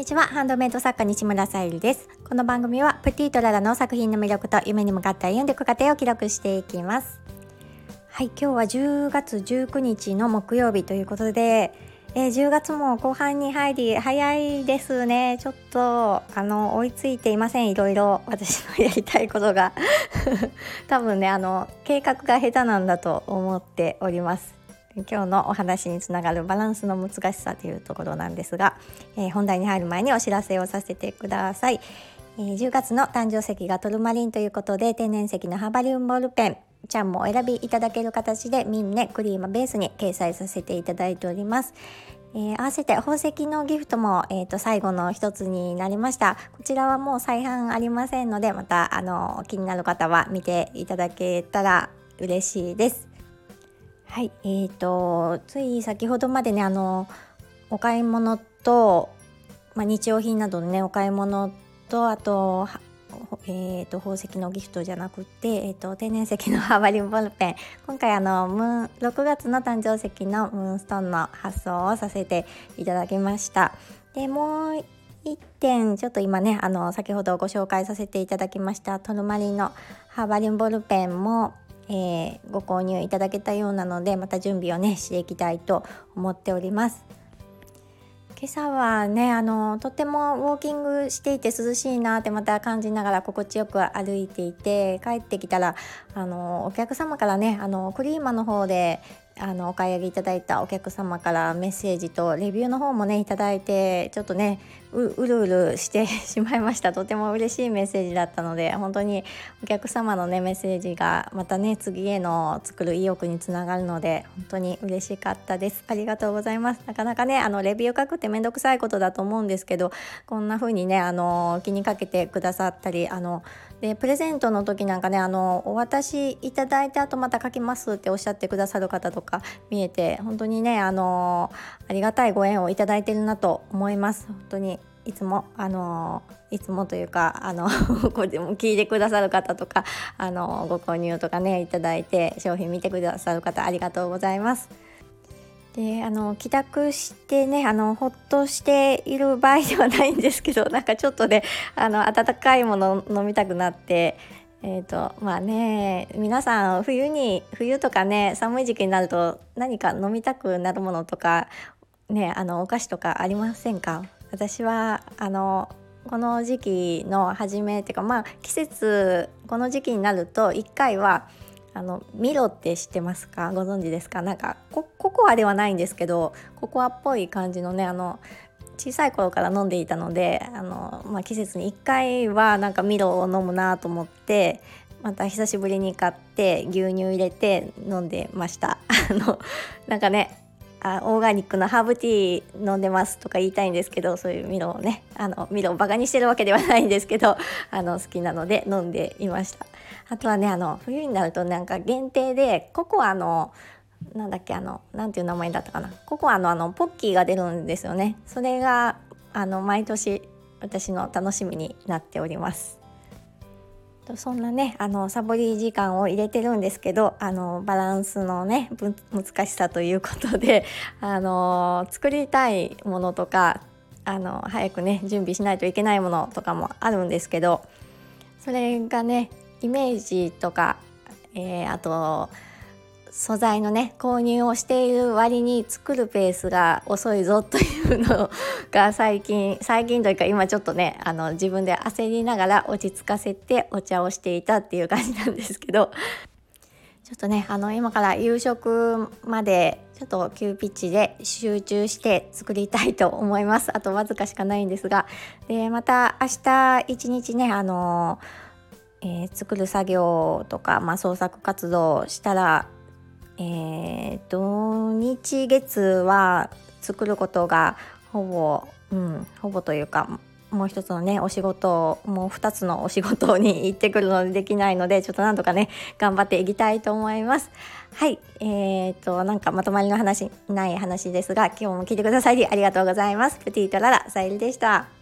にちは。ハンドメイド作家西村さゆりです。この番組はプティとララの作品の魅力と夢に向かって歩んでいく過程を記録していきます。はい今日は10月19日の木曜日ということで、えー、10月も後半に入り早いですね。ちょっとあの追いついていません。いろいろ私のやりたいことが。多分ねあの計画が下手なんだと思っております。今日のお話につながるバランスの難しさというところなんですが、えー、本題に入る前にお知らせをさせてください、えー、10月の誕生石がトルマリンということで天然石のハバリウムボールペン。ちゃんもお選びいただける形でミンネクリームベースに掲載させていただいております。えー、合わせて宝石のギフトも、えーと、最後の一つになりました。こちらはもう再販ありませんのでまたあの気になる方は見ていただけたら嬉しいです。はい、えーと、つい先ほどまでねあのお買い物と、まあ、日用品などのねお買い物とあと,、えーと、宝石のギフトじゃなくて、えーと、天然石のハーバリンボールペン。今回あのムーン6月の誕生石のムーンストーンの発送をさせていただきました。でもう1点ちょっと今ねあの先ほどご紹介させていただきましたトルマリンのハーバリンボールペンもえー、ご購入いただけたようなのでまた準備をねしていきたいと思っております。今朝はねあのとってもウォーキングしていて涼しいなってまた感じながら心地よく歩いていて帰ってきたらあのお客様からねあのクリーマの方であのお買い上げいただいたお客様からメッセージとレビューの方もねいただいてちょっとねうるうるして しまいました。とても嬉しいメッセージだったので本当にお客様のねメッセージがまたね次への作る意欲につながるので本当に嬉しかったです。ありがとうございます。なかなかねあのレビュー書くってめんどくさいことだと思うんですけどこんな風にねあの気にかけてくださったりあのでプレゼントの時なんかねあのお渡しいただいてあとまた書きますっておっしゃってくださる方とか見えて本当にねあのありがたいご縁をいただいてるなと思います本当にいつもあのいつもというかあの これも聞いてくださる方とかあのご購入とかねいただいて商品見てくださる方ありがとうございます。であの帰宅してねあのほっとしている場合ではないんですけどなんかちょっとねあの温かいもの飲みたくなってえーとまあね皆さん冬に冬とかね寒い時期になると何か飲みたくなるものとかねあのお菓子とかありませんか？私はあのこの時期の初めっていうかまあ季節この時期になると1回はあのミロって知ってますか？ご存知ですか？なんかココアではないんですけどココアっぽい感じのねあの小さい頃から飲んでいたのであの、まあ、季節に1回はなんかミロを飲むなと思ってまた久しぶりに買って牛乳入れて飲んでました。あのなんかねあオーガニックのハーブティー飲んでますとか言いたいんですけどそういうミロをねあのミロをバカにしてるわけではないんですけど あの好きなので飲んでいました。あとはねあの冬になるとなんか限定でココアのなんだっけあのなんていう名前だったかな。ココアのあのポッキーが出るんですよね。それがあの毎年私の楽しみになっております。そんなねあのサボり時間を入れてるんですけどあのバランスのね難しさということで あの作りたいものとかあの早くね準備しないといけないものとかもあるんですけどそれがねイメージとか、えー、あと素材のね購入をしている割に作るペースが遅いぞというのが最近 最近というか今ちょっとねあの自分で焦りながら落ち着かせてお茶をしていたっていう感じなんですけど ちょっとねあの今から夕食までちょっと急ピッチで集中して作りたいと思います。あとわずかしかないんですがでまた明日一日ねあのえー、作る作業とか、まあ、創作活動したらえー、土日月は作ることがほぼ、うん、ほぼというかもう一つのねお仕事もう2つのお仕事に行ってくるのでできないのでちょっとなんとかね頑張っていきたいと思います。はい。えーとなんかまとまりの話ない話ですが今日も聞いてくださりありがとうございます。プティとララさゆりでした。